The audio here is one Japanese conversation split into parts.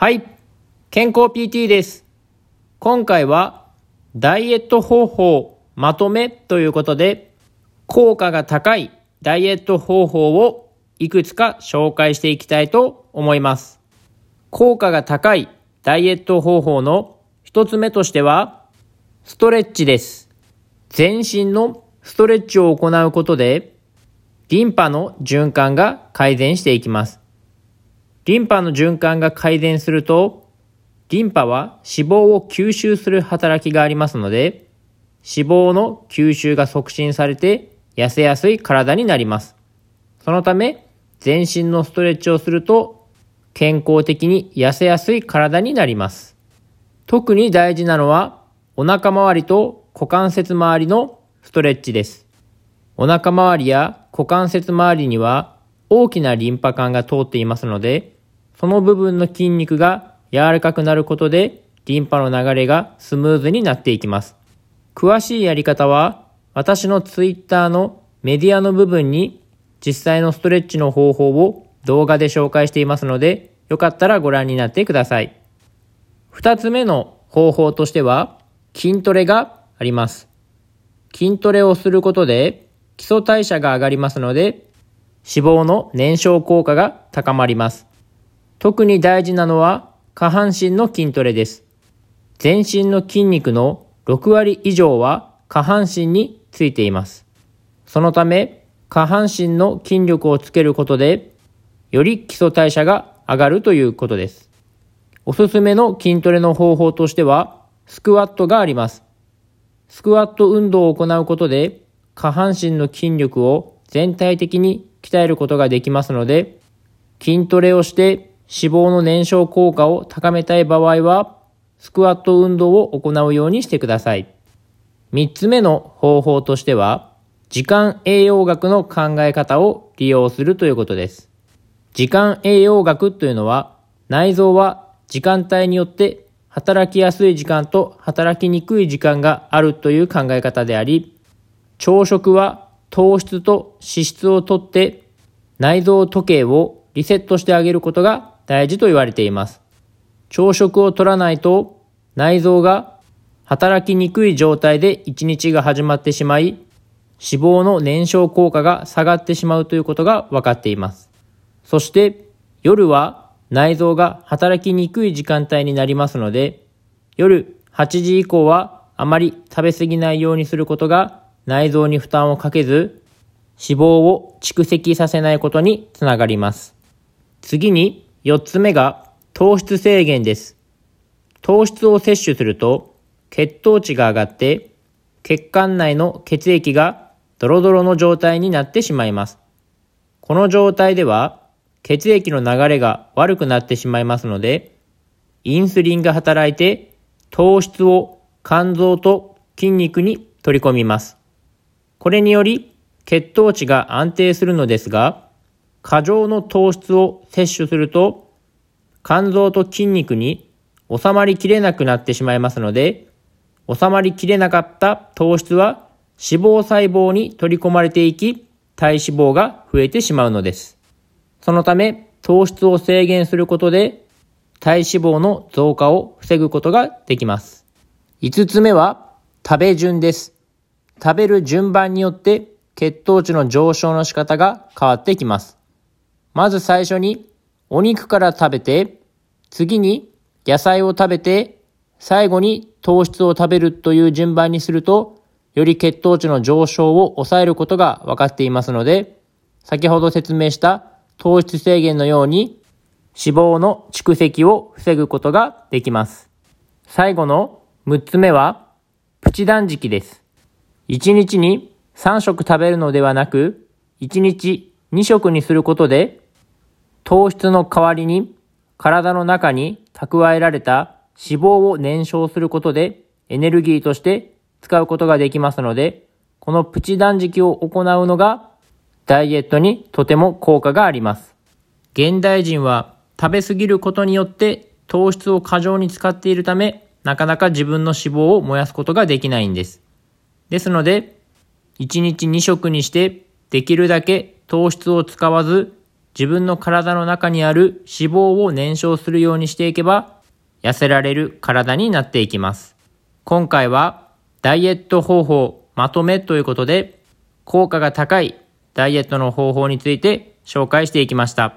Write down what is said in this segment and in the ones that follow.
はい、健康 PT です。今回はダイエット方法まとめということで、効果が高いダイエット方法をいくつか紹介していきたいと思います。効果が高いダイエット方法の一つ目としては、ストレッチです。全身のストレッチを行うことで、リンパの循環が改善していきます。リンパの循環が改善すると、リンパは脂肪を吸収する働きがありますので、脂肪の吸収が促進されて痩せやすい体になります。そのため、全身のストレッチをすると、健康的に痩せやすい体になります。特に大事なのは、お腹周りと股関節周りのストレッチです。お腹周りや股関節周りには大きなリンパ管が通っていますので、その部分の筋肉が柔らかくなることで、リンパの流れがスムーズになっていきます。詳しいやり方は、私のツイッターのメディアの部分に実際のストレッチの方法を動画で紹介していますので、よかったらご覧になってください。二つ目の方法としては、筋トレがあります。筋トレをすることで基礎代謝が上がりますので、脂肪の燃焼効果が高まります。特に大事なのは下半身の筋トレです。全身の筋肉の6割以上は下半身についています。そのため、下半身の筋力をつけることで、より基礎代謝が上がるということです。おすすめの筋トレの方法としては、スクワットがあります。スクワット運動を行うことで、下半身の筋力を全体的に鍛えることができますので、筋トレをして脂肪の燃焼効果を高めたい場合は、スクワット運動を行うようにしてください。三つ目の方法としては、時間栄養学の考え方を利用するということです。時間栄養学というのは、内臓は時間帯によって働きやすい時間と働きにくい時間があるという考え方であり、朝食は糖質と脂質をとって内臓時計をリセットしてあげることが大事と言われています。朝食を取らないと内臓が働きにくい状態で一日が始まってしまい、脂肪の燃焼効果が下がってしまうということが分かっています。そして夜は内臓が働きにくい時間帯になりますので、夜8時以降はあまり食べ過ぎないようにすることが内臓に負担をかけず、脂肪を蓄積させないことにつながります。次に4つ目が糖質制限です。糖質を摂取すると血糖値が上がって血管内の血液がドロドロの状態になってしまいます。この状態では血液の流れが悪くなってしまいますので、インスリンが働いて糖質を肝臓と筋肉に取り込みます。これにより血糖値が安定するのですが、過剰の糖質を摂取すると肝臓と筋肉に収まりきれなくなってしまいますので、収まりきれなかった糖質は脂肪細胞に取り込まれていき、体脂肪が増えてしまうのです。そのため、糖質を制限することで、体脂肪の増加を防ぐことができます。5つ目は、食べ順です。食べる順番によって、血糖値の上昇の仕方が変わってきます。まず最初に、お肉から食べて、次に野菜を食べて、最後に糖質を食べるという順番にすると、より血糖値の上昇を抑えることが分かっていますので、先ほど説明した糖質制限のように脂肪の蓄積を防ぐことができます。最後の6つ目は、プチ断食です。1日に3食食べるのではなく、1日2食にすることで、糖質の代わりに体の中に蓄えられた脂肪を燃焼することでエネルギーとして使うことができますので、このプチ断食を行うのがダイエットにとても効果があります。現代人は食べ過ぎることによって糖質を過剰に使っているため、なかなか自分の脂肪を燃やすことができないんです。ですので、1日2食にしてできるだけ糖質を使わず自分の体の中にある脂肪を燃焼するようにしていけば、痩せられる体になっていきます。今回はダイエット方法まとめということで、効果が高いダイエットの方法について紹介していきました。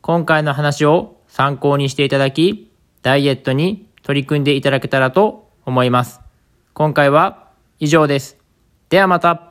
今回の話を参考にしていただき、ダイエットに取り組んでいただけたらと思います。今回は以上です。ではまた。